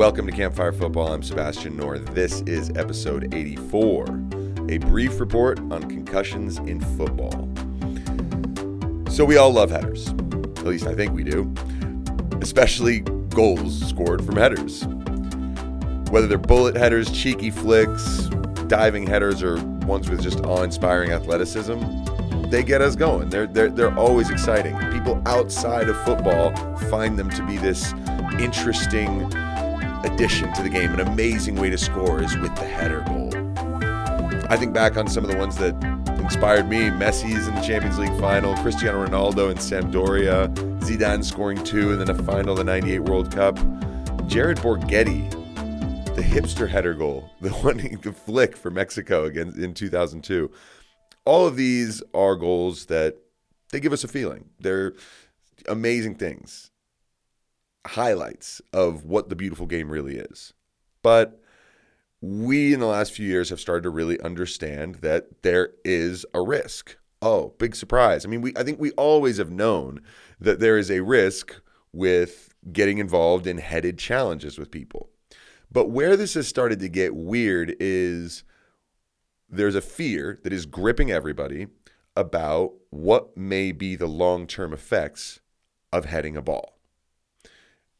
Welcome to Campfire Football. I'm Sebastian Noor. This is episode 84, a brief report on concussions in football. So, we all love headers. At least I think we do, especially goals scored from headers. Whether they're bullet headers, cheeky flicks, diving headers, or ones with just awe inspiring athleticism, they get us going. They're, they're, they're always exciting. People outside of football find them to be this interesting addition to the game. An amazing way to score is with the header goal. I think back on some of the ones that inspired me Messi's in the Champions League final, Cristiano Ronaldo in Sampdoria, Zidane scoring two, and then a final the 98 World Cup. Jared Borgetti, the hipster header goal, the one, the flick for Mexico against in 2002. All of these are goals that they give us a feeling. They're amazing things highlights of what the beautiful game really is. But we in the last few years have started to really understand that there is a risk. Oh, big surprise. I mean, we I think we always have known that there is a risk with getting involved in headed challenges with people. But where this has started to get weird is there's a fear that is gripping everybody about what may be the long-term effects of heading a ball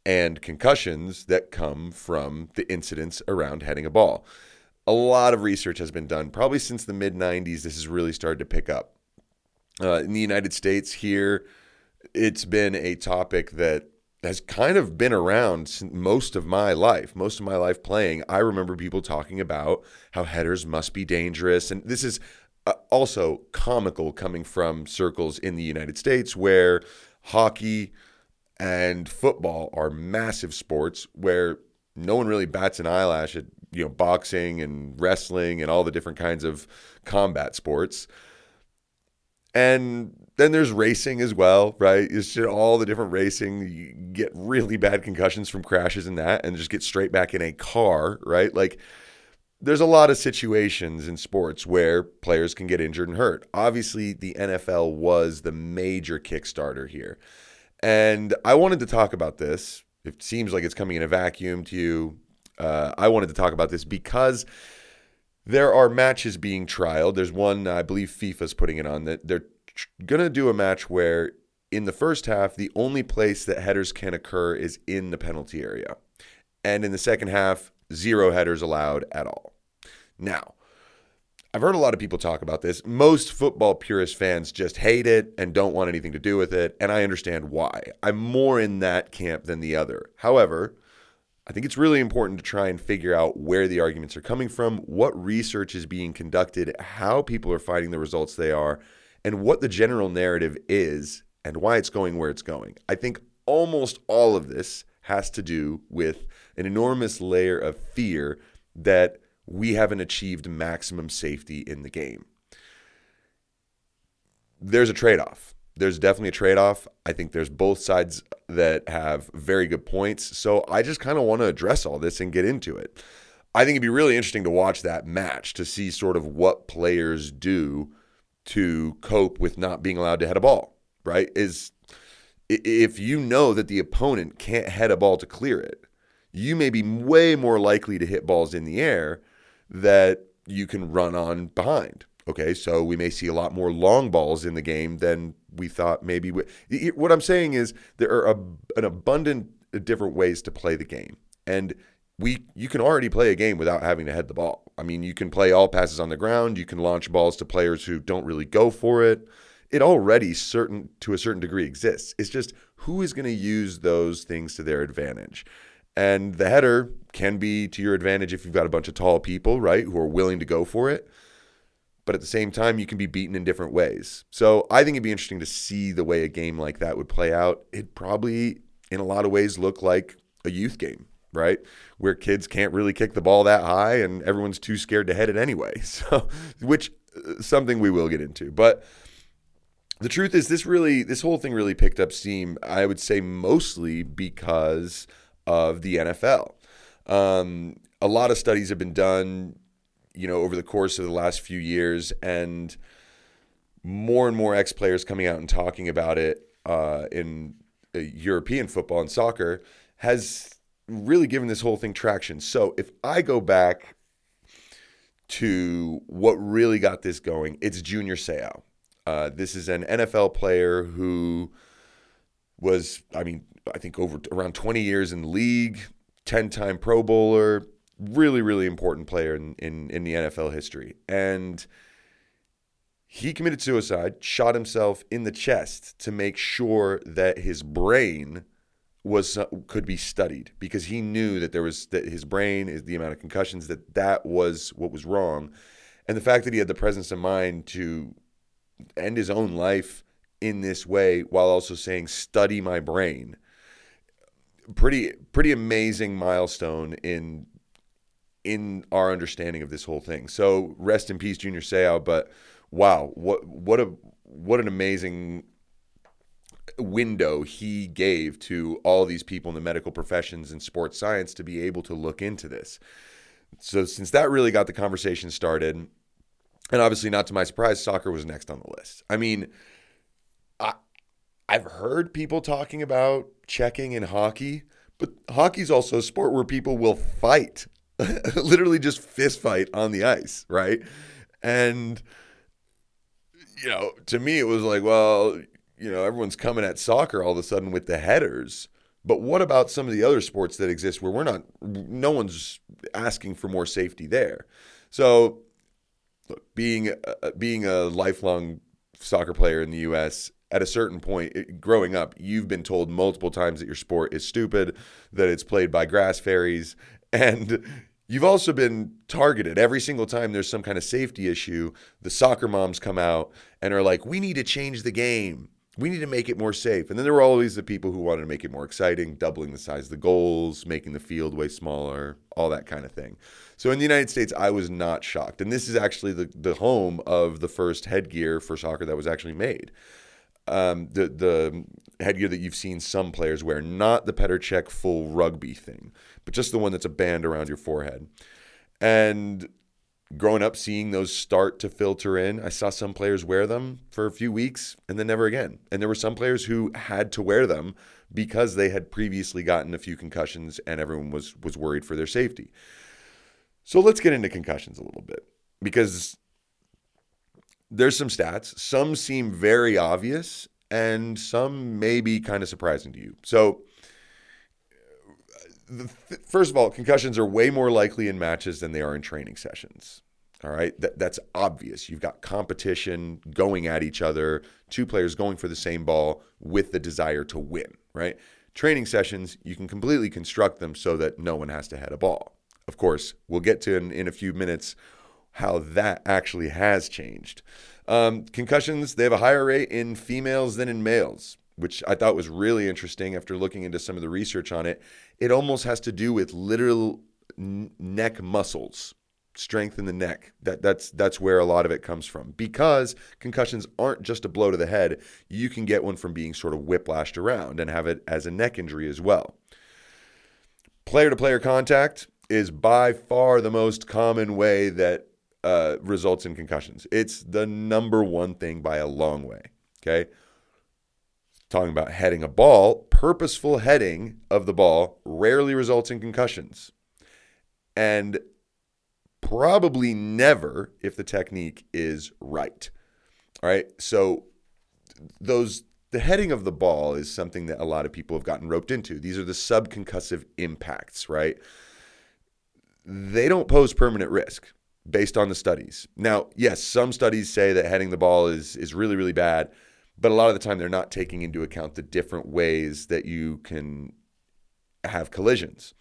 and concussions that come from the incidents around heading a ball. A lot of research has been done. Probably since the mid 90s, this has really started to pick up. Uh, in the United States, here, it's been a topic that has kind of been around most of my life, most of my life playing. I remember people talking about how headers must be dangerous. And this is uh, also comical coming from circles in the United States where hockey, and football are massive sports where no one really bats an eyelash at you know boxing and wrestling and all the different kinds of combat sports. And then there's racing as well, right? It's just all the different racing. You get really bad concussions from crashes and that, and just get straight back in a car, right? Like there's a lot of situations in sports where players can get injured and hurt. Obviously, the NFL was the major Kickstarter here. And I wanted to talk about this. It seems like it's coming in a vacuum to you. Uh, I wanted to talk about this because there are matches being trialed. There's one, I believe FIFA's putting it on, that they're going to do a match where in the first half, the only place that headers can occur is in the penalty area. And in the second half, zero headers allowed at all. Now, I've heard a lot of people talk about this. Most football purist fans just hate it and don't want anything to do with it, and I understand why. I'm more in that camp than the other. However, I think it's really important to try and figure out where the arguments are coming from, what research is being conducted, how people are finding the results they are, and what the general narrative is and why it's going where it's going. I think almost all of this has to do with an enormous layer of fear that we haven't achieved maximum safety in the game. There's a trade off. There's definitely a trade off. I think there's both sides that have very good points. So I just kind of want to address all this and get into it. I think it'd be really interesting to watch that match to see sort of what players do to cope with not being allowed to head a ball, right? Is if you know that the opponent can't head a ball to clear it, you may be way more likely to hit balls in the air that you can run on behind. Okay, so we may see a lot more long balls in the game than we thought maybe. We, what I'm saying is there are a, an abundant uh, different ways to play the game, and we you can already play a game without having to head the ball. I mean, you can play all passes on the ground. You can launch balls to players who don't really go for it. It already certain to a certain degree exists. It's just who is going to use those things to their advantage. And the header can be to your advantage if you've got a bunch of tall people, right, who are willing to go for it. But at the same time, you can be beaten in different ways. So I think it'd be interesting to see the way a game like that would play out. It probably, in a lot of ways, look like a youth game, right? Where kids can't really kick the ball that high and everyone's too scared to head it anyway. So, which uh, something we will get into. But the truth is, this really, this whole thing really picked up steam, I would say mostly because of the NFL. Um, a lot of studies have been done, you know, over the course of the last few years, and more and more ex players coming out and talking about it uh, in uh, European football and soccer has really given this whole thing traction. So if I go back to what really got this going, it's Junior Seau. Uh, this is an NFL player who was, I mean, I think over around 20 years in the league, 10 time Pro Bowler, really, really important player in, in, in the NFL history. And he committed suicide, shot himself in the chest to make sure that his brain was uh, could be studied because he knew that there was that his brain is the amount of concussions that that was what was wrong and the fact that he had the presence of mind to end his own life in this way while also saying study my brain pretty pretty amazing milestone in in our understanding of this whole thing so rest in peace junior seau but wow what what a what an amazing window he gave to all these people in the medical professions and sports science to be able to look into this so since that really got the conversation started and obviously, not to my surprise, soccer was next on the list. I mean, I, I've heard people talking about checking in hockey, but hockey's also a sport where people will fight, literally just fist fight on the ice, right? And, you know, to me, it was like, well, you know, everyone's coming at soccer all of a sudden with the headers. But what about some of the other sports that exist where we're not, no one's asking for more safety there? So look, being being a lifelong soccer player in the U.S. At a certain point, growing up, you've been told multiple times that your sport is stupid, that it's played by grass fairies, and you've also been targeted every single time there's some kind of safety issue. The soccer moms come out and are like, "We need to change the game we need to make it more safe. And then there were always the people who wanted to make it more exciting, doubling the size of the goals, making the field way smaller, all that kind of thing. So in the United States, I was not shocked. And this is actually the, the home of the first headgear for soccer that was actually made. Um, the the headgear that you've seen some players wear, not the Petr Cech full rugby thing, but just the one that's a band around your forehead. And growing up seeing those start to filter in. I saw some players wear them for a few weeks and then never again. And there were some players who had to wear them because they had previously gotten a few concussions and everyone was was worried for their safety. So let's get into concussions a little bit because there's some stats. Some seem very obvious and some may be kind of surprising to you. So first of all, concussions are way more likely in matches than they are in training sessions. All right, that, that's obvious. You've got competition going at each other, two players going for the same ball with the desire to win, right? Training sessions, you can completely construct them so that no one has to head a ball. Of course, we'll get to in, in a few minutes how that actually has changed. Um, concussions, they have a higher rate in females than in males which I thought was really interesting after looking into some of the research on it. It almost has to do with literal n- neck muscles, strength in the neck. That that's that's where a lot of it comes from. Because concussions aren't just a blow to the head, you can get one from being sort of whiplashed around and have it as a neck injury as well. Player to player contact is by far the most common way that uh, results in concussions. It's the number one thing by a long way. Okay talking about heading a ball, purposeful heading of the ball rarely results in concussions. And probably never if the technique is right. All right. So those the heading of the ball is something that a lot of people have gotten roped into. These are the subconcussive impacts, right? They don't pose permanent risk based on the studies. Now, yes, some studies say that heading the ball is is really really bad but a lot of the time they're not taking into account the different ways that you can have collisions.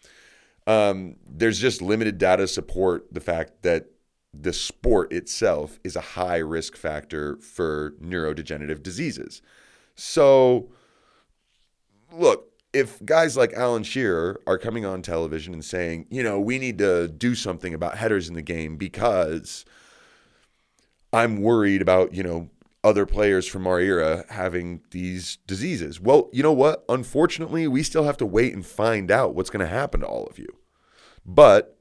Um, there's just limited data support the fact that the sport itself is a high risk factor for neurodegenerative diseases. So, look, if guys like Alan Shearer are coming on television and saying, you know, we need to do something about headers in the game because I'm worried about, you know, other players from our era having these diseases. Well, you know what? Unfortunately, we still have to wait and find out what's going to happen to all of you. But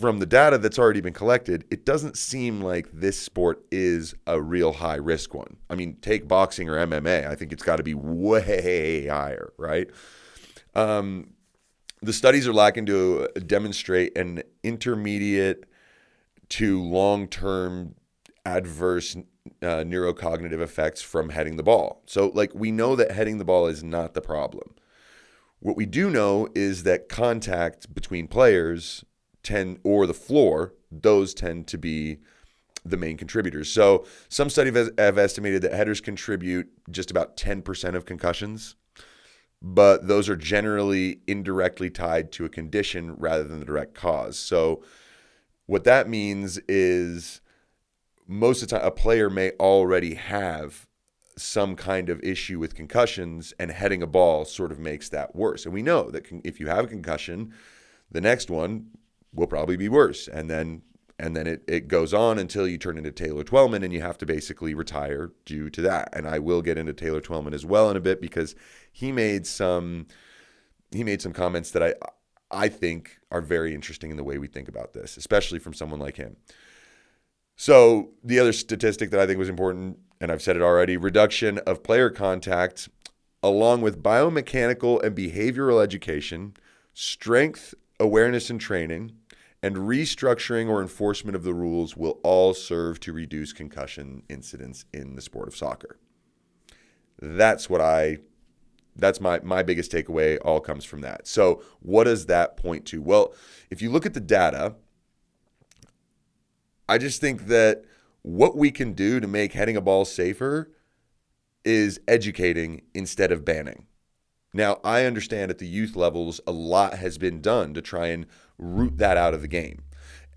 from the data that's already been collected, it doesn't seem like this sport is a real high risk one. I mean, take boxing or MMA. I think it's got to be way higher, right? Um, the studies are lacking to demonstrate an intermediate to long term adverse uh, neurocognitive effects from heading the ball. So, like, we know that heading the ball is not the problem. What we do know is that contact between players tend, or the floor, those tend to be the main contributors. So, some studies have estimated that headers contribute just about 10% of concussions, but those are generally indirectly tied to a condition rather than the direct cause. So, what that means is most of the time a player may already have some kind of issue with concussions and heading a ball sort of makes that worse. And we know that if you have a concussion, the next one will probably be worse. And then and then it, it goes on until you turn into Taylor Twellman and you have to basically retire due to that. And I will get into Taylor Twellman as well in a bit because he made some he made some comments that I I think are very interesting in the way we think about this, especially from someone like him. So, the other statistic that I think was important, and I've said it already reduction of player contact, along with biomechanical and behavioral education, strength, awareness, and training, and restructuring or enforcement of the rules will all serve to reduce concussion incidents in the sport of soccer. That's what I that's my my biggest takeaway all comes from that. So, what does that point to? Well, if you look at the data, I just think that what we can do to make heading a ball safer is educating instead of banning. Now, I understand at the youth levels, a lot has been done to try and root that out of the game.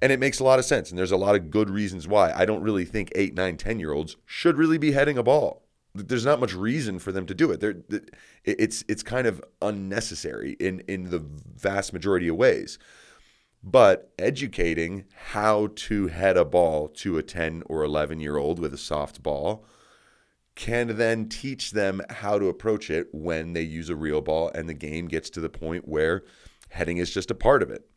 And it makes a lot of sense. And there's a lot of good reasons why. I don't really think eight, nine, 10 year olds should really be heading a ball. There's not much reason for them to do it. They're, it's, it's kind of unnecessary in, in the vast majority of ways but educating how to head a ball to a 10 or 11 year old with a soft ball can then teach them how to approach it when they use a real ball and the game gets to the point where heading is just a part of it.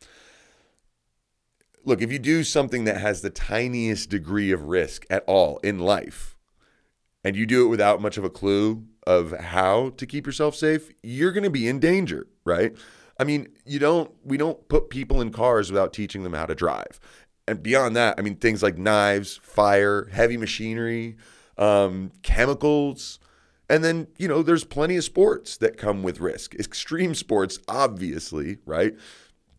Look, if you do something that has the tiniest degree of risk at all in life, and you do it without much of a clue of how to keep yourself safe, you're going to be in danger, right? I mean, you don't we don't put people in cars without teaching them how to drive. And beyond that, I mean things like knives, fire, heavy machinery, um, chemicals, and then, you know, there's plenty of sports that come with risk. Extreme sports, obviously, right?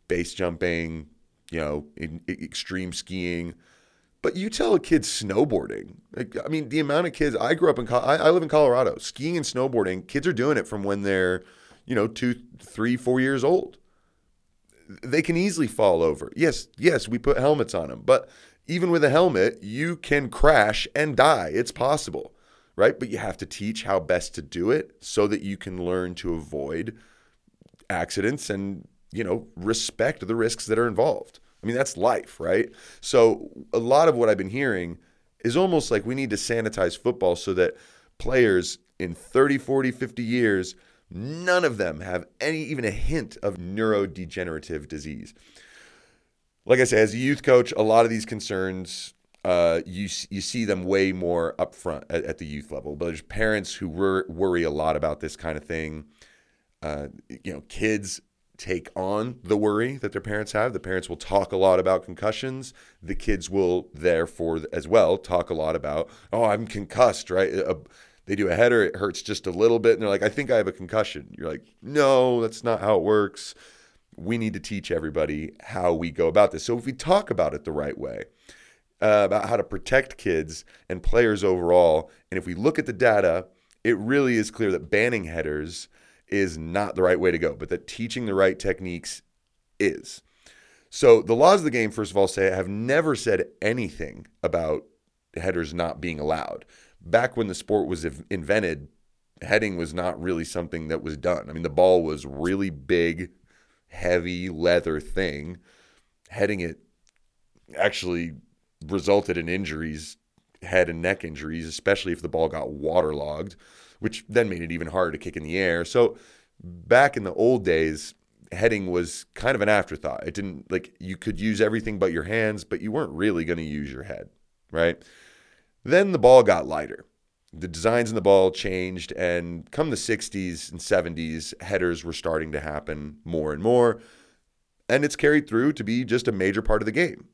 Base jumping, you know, in, in extreme skiing. But you tell a kid snowboarding. Like, I mean, the amount of kids I grew up in, I, I live in Colorado. Skiing and snowboarding, kids are doing it from when they're you know, two, three, four years old. They can easily fall over. Yes, yes, we put helmets on them, but even with a helmet, you can crash and die. It's possible, right? But you have to teach how best to do it so that you can learn to avoid accidents and, you know, respect the risks that are involved. I mean, that's life, right? So, a lot of what I've been hearing is almost like we need to sanitize football so that players in 30, 40, 50 years None of them have any, even a hint of neurodegenerative disease. Like I said, as a youth coach, a lot of these concerns uh, you you see them way more upfront at, at the youth level. But there's parents who wor- worry a lot about this kind of thing. Uh, you know, kids take on the worry that their parents have. The parents will talk a lot about concussions. The kids will therefore as well talk a lot about, oh, I'm concussed, right? A, they do a header, it hurts just a little bit, and they're like, I think I have a concussion. You're like, no, that's not how it works. We need to teach everybody how we go about this. So if we talk about it the right way, uh, about how to protect kids and players overall, and if we look at the data, it really is clear that banning headers is not the right way to go, but that teaching the right techniques is. So the laws of the game, first of all, say have never said anything about headers not being allowed back when the sport was invented, heading was not really something that was done. I mean, the ball was really big, heavy leather thing. Heading it actually resulted in injuries, head and neck injuries, especially if the ball got waterlogged, which then made it even harder to kick in the air. So back in the old days, heading was kind of an afterthought. It didn't like you could use everything but your hands, but you weren't really going to use your head, right? Then the ball got lighter. the designs in the ball changed, and come the 60s and 70s, headers were starting to happen more and more. And it's carried through to be just a major part of the game.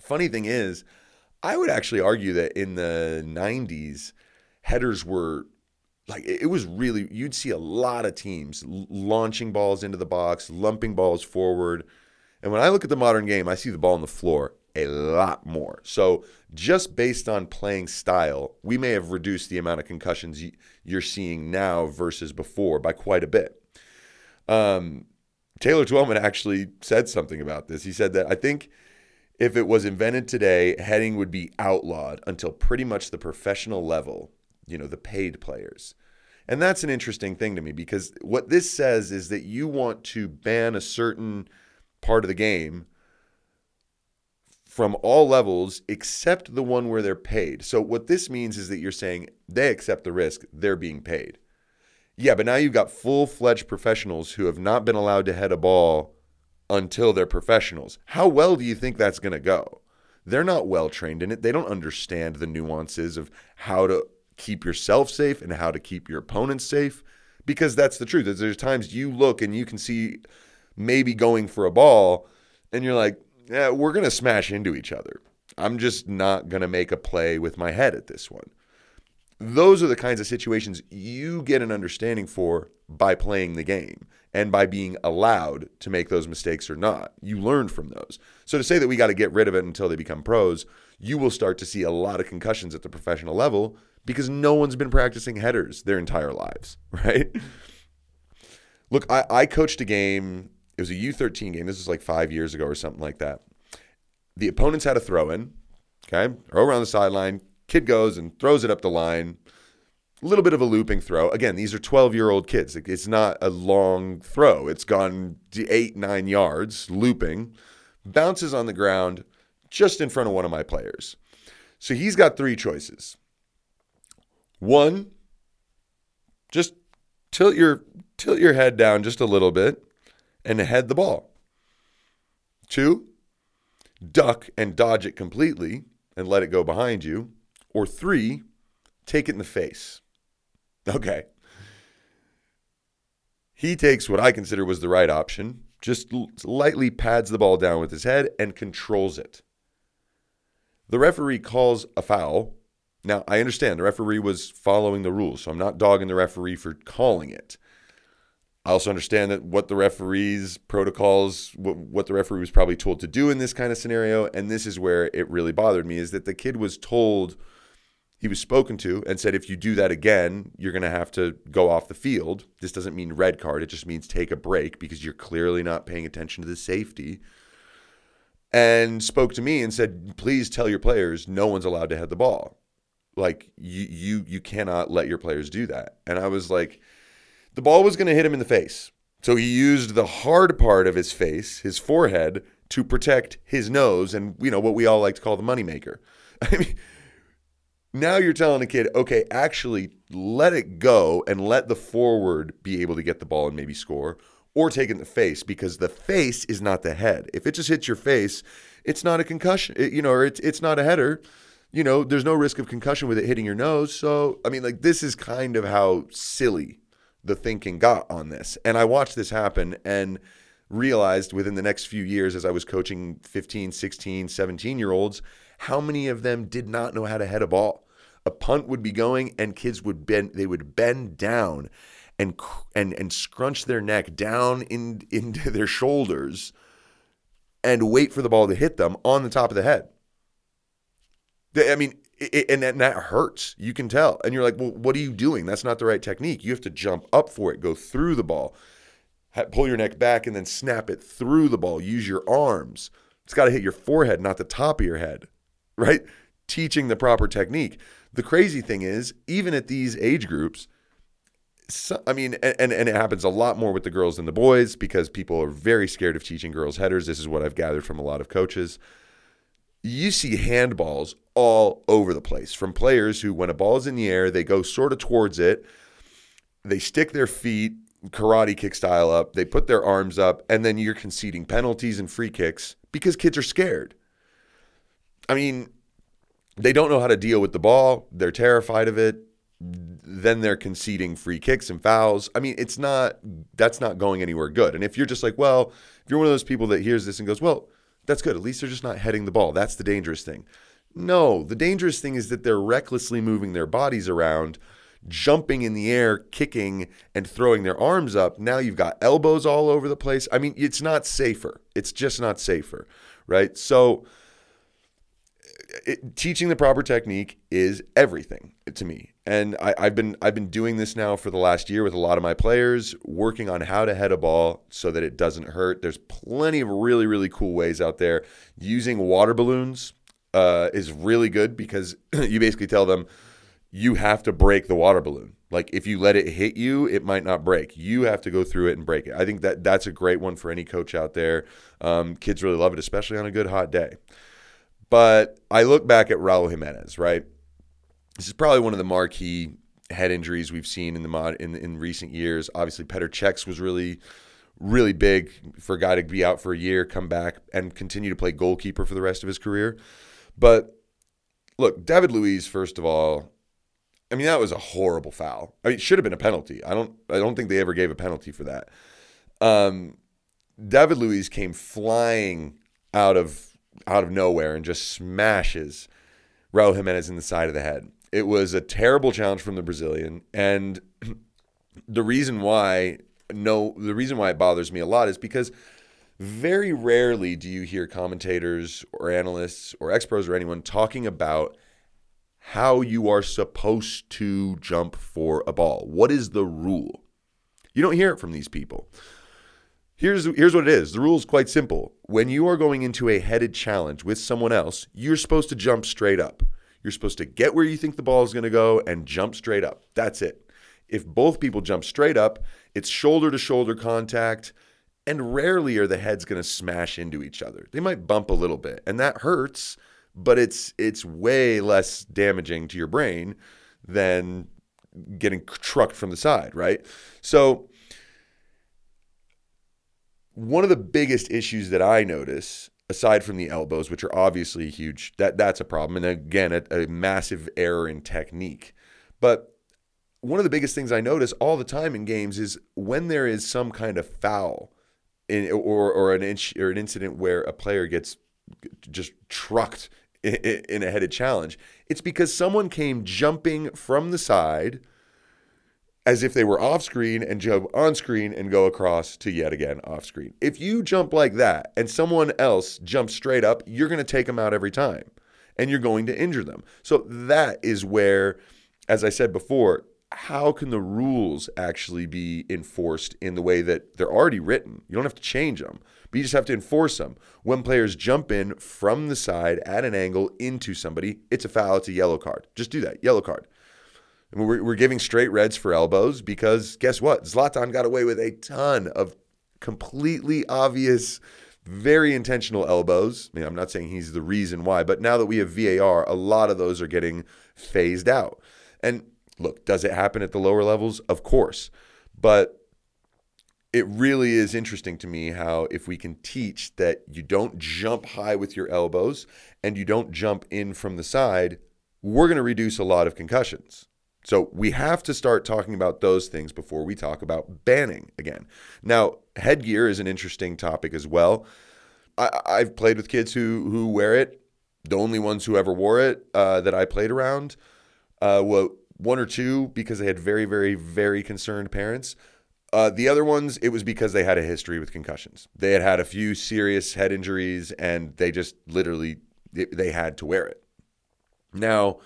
Funny thing is, I would actually argue that in the 90s, headers were like it was really you'd see a lot of teams launching balls into the box, lumping balls forward. And when I look at the modern game, I see the ball on the floor a lot more. So, just based on playing style, we may have reduced the amount of concussions you're seeing now versus before by quite a bit. Um, Taylor Twellman actually said something about this. He said that I think if it was invented today, heading would be outlawed until pretty much the professional level, you know, the paid players. And that's an interesting thing to me because what this says is that you want to ban a certain part of the game from all levels except the one where they're paid. So what this means is that you're saying they accept the risk, they're being paid. Yeah, but now you've got full-fledged professionals who have not been allowed to head a ball until they're professionals. How well do you think that's going to go? They're not well trained in it. They don't understand the nuances of how to keep yourself safe and how to keep your opponents safe because that's the truth. There's times you look and you can see maybe going for a ball and you're like, yeah, we're going to smash into each other. I'm just not going to make a play with my head at this one. Those are the kinds of situations you get an understanding for by playing the game and by being allowed to make those mistakes or not. You learn from those. So to say that we got to get rid of it until they become pros, you will start to see a lot of concussions at the professional level because no one's been practicing headers their entire lives, right? Look, I, I coached a game. It was a U13 game. This was like five years ago or something like that. The opponents had a throw in, okay, throw around the sideline. Kid goes and throws it up the line a little bit of a looping throw. Again, these are 12 year old kids. It's not a long throw. It's gone eight, nine yards, looping, bounces on the ground just in front of one of my players. So he's got three choices. One, just tilt your tilt your head down just a little bit and head the ball. Two, duck and dodge it completely and let it go behind you. Or three, take it in the face. Okay. He takes what I consider was the right option, just lightly pads the ball down with his head and controls it. The referee calls a foul. Now, I understand the referee was following the rules, so I'm not dogging the referee for calling it. I also understand that what the referee's protocols, what, what the referee was probably told to do in this kind of scenario, and this is where it really bothered me, is that the kid was told he was spoken to and said, if you do that again, you're going to have to go off the field. This doesn't mean red card. It just means take a break because you're clearly not paying attention to the safety. And spoke to me and said, please tell your players no one's allowed to head the ball. Like you, you, you cannot let your players do that. And I was like, the ball was going to hit him in the face. So he used the hard part of his face, his forehead, to protect his nose and, you know, what we all like to call the moneymaker. I mean, now you're telling a kid, okay, actually let it go and let the forward be able to get the ball and maybe score, or take it in the face because the face is not the head. If it just hits your face, it's not a concussion, it, you know, or it's it's not a header. You know, there's no risk of concussion with it hitting your nose. So, I mean, like this is kind of how silly the thinking got on this. And I watched this happen and realized within the next few years as I was coaching 15, 16, 17 year olds, how many of them did not know how to head a ball a punt would be going and kids would bend they would bend down and and and scrunch their neck down in into their shoulders and wait for the ball to hit them on the top of the head. I mean, it, and, and that hurts. You can tell. And you're like, well, what are you doing? That's not the right technique. You have to jump up for it, go through the ball, pull your neck back, and then snap it through the ball. Use your arms. It's got to hit your forehead, not the top of your head, right? Teaching the proper technique. The crazy thing is, even at these age groups, so, I mean, and, and it happens a lot more with the girls than the boys because people are very scared of teaching girls headers. This is what I've gathered from a lot of coaches. You see handballs all over the place from players who, when a ball is in the air, they go sort of towards it, they stick their feet karate kick style up, they put their arms up, and then you're conceding penalties and free kicks because kids are scared. I mean, they don't know how to deal with the ball. They're terrified of it. then they're conceding free kicks and fouls. I mean, it's not that's not going anywhere good. And if you're just like, well, if you're one of those people that hears this and goes, well, that's good. At least they're just not heading the ball. That's the dangerous thing. No, the dangerous thing is that they're recklessly moving their bodies around, jumping in the air, kicking and throwing their arms up. Now you've got elbows all over the place. I mean, it's not safer. It's just not safer, right? So it, teaching the proper technique is everything to me. And I, have been I've been doing this now for the last year with a lot of my players, working on how to head a ball so that it doesn't hurt. There's plenty of really really cool ways out there. Using water balloons uh, is really good because you basically tell them you have to break the water balloon. Like if you let it hit you, it might not break. You have to go through it and break it. I think that that's a great one for any coach out there. Um, kids really love it, especially on a good hot day. But I look back at Raul Jimenez, right? This is probably one of the marquee head injuries we've seen in the mod in in recent years. Obviously, Petr Cech's was really really big for a guy to be out for a year, come back and continue to play goalkeeper for the rest of his career. But look, David Luiz, first of all, I mean that was a horrible foul. I mean, it should have been a penalty. I don't I don't think they ever gave a penalty for that. Um, David Luiz came flying out of out of nowhere and just smashes Raul Jimenez in the side of the head. It was a terrible challenge from the Brazilian, and the reason why no, the reason why it bothers me a lot is because very rarely do you hear commentators or analysts or experts or anyone talking about how you are supposed to jump for a ball. What is the rule? You don't hear it from these people. Here's, here's what it is the rule is quite simple. When you are going into a headed challenge with someone else, you're supposed to jump straight up. You're supposed to get where you think the ball is going to go and jump straight up. That's it. If both people jump straight up, it's shoulder to shoulder contact, and rarely are the heads going to smash into each other. They might bump a little bit, and that hurts, but it's it's way less damaging to your brain than getting trucked from the side, right? So one of the biggest issues that I notice, aside from the elbows, which are obviously huge, that that's a problem, and again, a, a massive error in technique. But one of the biggest things I notice all the time in games is when there is some kind of foul, in, or or an inch, or an incident where a player gets just trucked in, in a headed challenge. It's because someone came jumping from the side as if they were off screen and jump on screen and go across to yet again off screen. If you jump like that and someone else jumps straight up, you're going to take them out every time and you're going to injure them. So that is where, as I said before, how can the rules actually be enforced in the way that they're already written? You don't have to change them, but you just have to enforce them. When players jump in from the side at an angle into somebody, it's a foul, it's a yellow card. Just do that, yellow card. We're, we're giving straight reds for elbows because guess what? Zlatan got away with a ton of completely obvious, very intentional elbows. I mean, I'm not saying he's the reason why, but now that we have VAR, a lot of those are getting phased out. And look, does it happen at the lower levels? Of course. But it really is interesting to me how if we can teach that you don't jump high with your elbows and you don't jump in from the side, we're going to reduce a lot of concussions. So we have to start talking about those things before we talk about banning again. Now, headgear is an interesting topic as well. I, have played with kids who who wear it. The only ones who ever wore it uh, that I played around, uh, well, one or two because they had very, very, very concerned parents. Uh, the other ones, it was because they had a history with concussions. They had had a few serious head injuries, and they just literally they had to wear it. Now,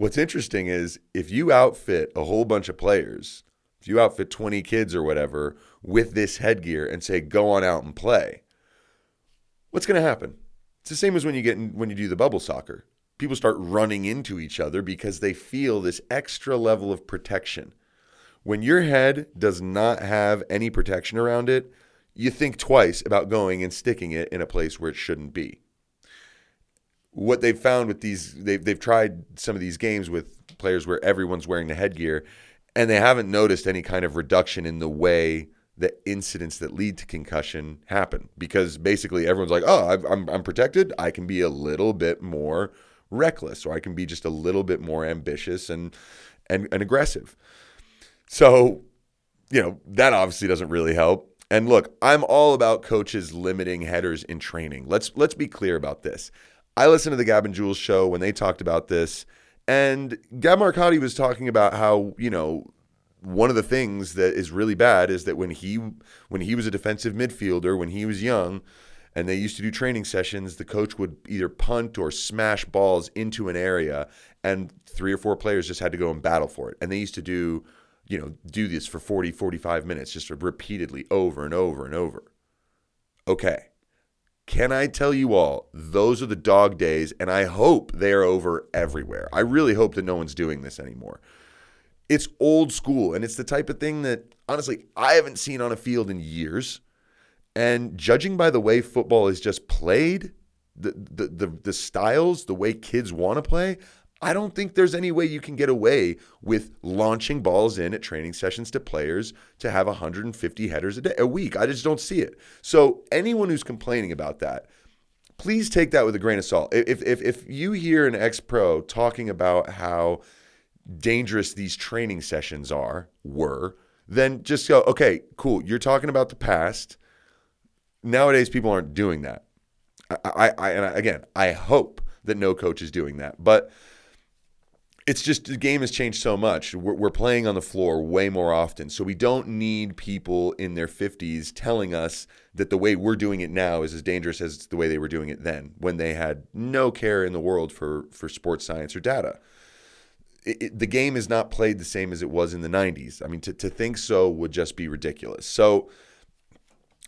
What's interesting is if you outfit a whole bunch of players, if you outfit 20 kids or whatever with this headgear and say, go on out and play, what's going to happen? It's the same as when you get in, when you do the bubble soccer. People start running into each other because they feel this extra level of protection. When your head does not have any protection around it, you think twice about going and sticking it in a place where it shouldn't be what they've found with these they've, they've tried some of these games with players where everyone's wearing the headgear and they haven't noticed any kind of reduction in the way the incidents that lead to concussion happen because basically everyone's like oh I'm, I'm protected i can be a little bit more reckless or I can be just a little bit more ambitious and and, and aggressive. So, you know, that obviously doesn't really help. And look, I'm all about coaches limiting headers in training. Let's let's be clear about this. I listened to the Gab and Juls show when they talked about this, and Gab Marcotti was talking about how, you know, one of the things that is really bad is that when he when he was a defensive midfielder, when he was young, and they used to do training sessions, the coach would either punt or smash balls into an area, and three or four players just had to go and battle for it. And they used to do, you know, do this for 40, 45 minutes, just repeatedly over and over and over. Okay. Can I tell you all, those are the dog days, and I hope they are over everywhere. I really hope that no one's doing this anymore. It's old school, and it's the type of thing that, honestly, I haven't seen on a field in years. And judging by the way football is just played, the, the, the, the styles, the way kids want to play, I don't think there's any way you can get away with launching balls in at training sessions to players to have 150 headers a day a week. I just don't see it. So anyone who's complaining about that, please take that with a grain of salt. If if if you hear an ex-pro talking about how dangerous these training sessions are were, then just go, okay, cool. You're talking about the past. Nowadays, people aren't doing that. I, I, I and again, I hope that no coach is doing that, but it's just the game has changed so much. We're, we're, playing on the floor way more often. So we don't need people in their 50s telling us that the way we're doing it now is as dangerous as the way they were doing it then when they had no care in the world for, for sports science or data. It, it, the game is not played the same as it was in the 90s. I mean, to, to think so would just be ridiculous. So,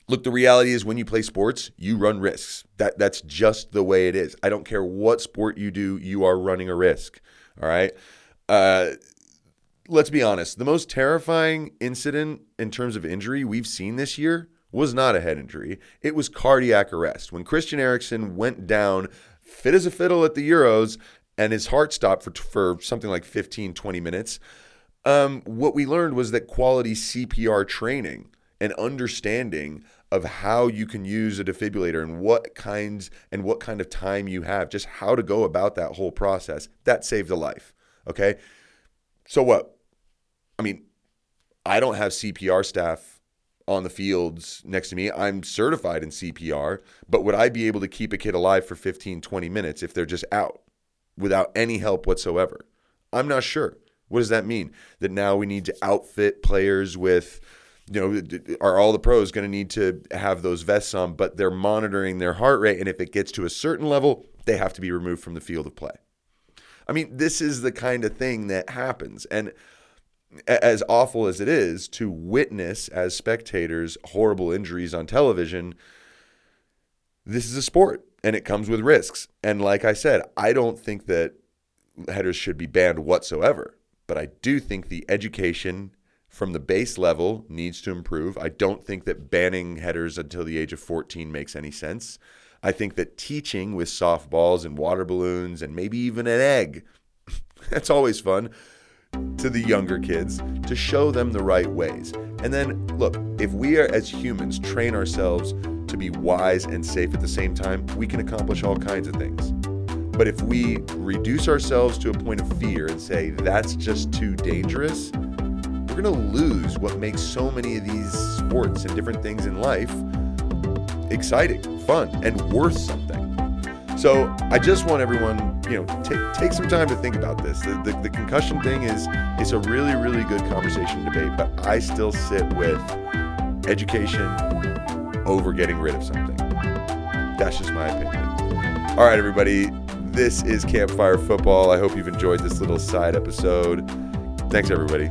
look, the reality is when you play sports, you run risks. That, that's just the way it is. I don't care what sport you do, you are running a risk. All right. Uh, let's be honest. The most terrifying incident in terms of injury we've seen this year was not a head injury. It was cardiac arrest. When Christian Eriksen went down, fit as a fiddle at the Euros, and his heart stopped for, for something like 15, 20 minutes. Um, what we learned was that quality CPR training and understanding of how you can use a defibrillator and what kinds and what kind of time you have, just how to go about that whole process. That saved a life. Okay. So what? I mean, I don't have CPR staff on the fields next to me. I'm certified in CPR, but would I be able to keep a kid alive for 15, 20 minutes if they're just out without any help whatsoever? I'm not sure. What does that mean? That now we need to outfit players with you know, are all the pros going to need to have those vests on, but they're monitoring their heart rate. And if it gets to a certain level, they have to be removed from the field of play. I mean, this is the kind of thing that happens. And as awful as it is to witness as spectators horrible injuries on television, this is a sport and it comes with risks. And like I said, I don't think that headers should be banned whatsoever, but I do think the education from the base level needs to improve. I don't think that banning headers until the age of 14 makes any sense. I think that teaching with softballs and water balloons and maybe even an egg, that's always fun to the younger kids to show them the right ways. And then, look, if we are as humans train ourselves to be wise and safe at the same time, we can accomplish all kinds of things. But if we reduce ourselves to a point of fear and say that's just too dangerous, we're going to lose what makes so many of these sports and different things in life exciting, fun, and worth something. So I just want everyone, you know, take take some time to think about this. The, the, the concussion thing is is a really really good conversation debate, but I still sit with education over getting rid of something. That's just my opinion. All right, everybody. This is Campfire Football. I hope you've enjoyed this little side episode. Thanks, everybody.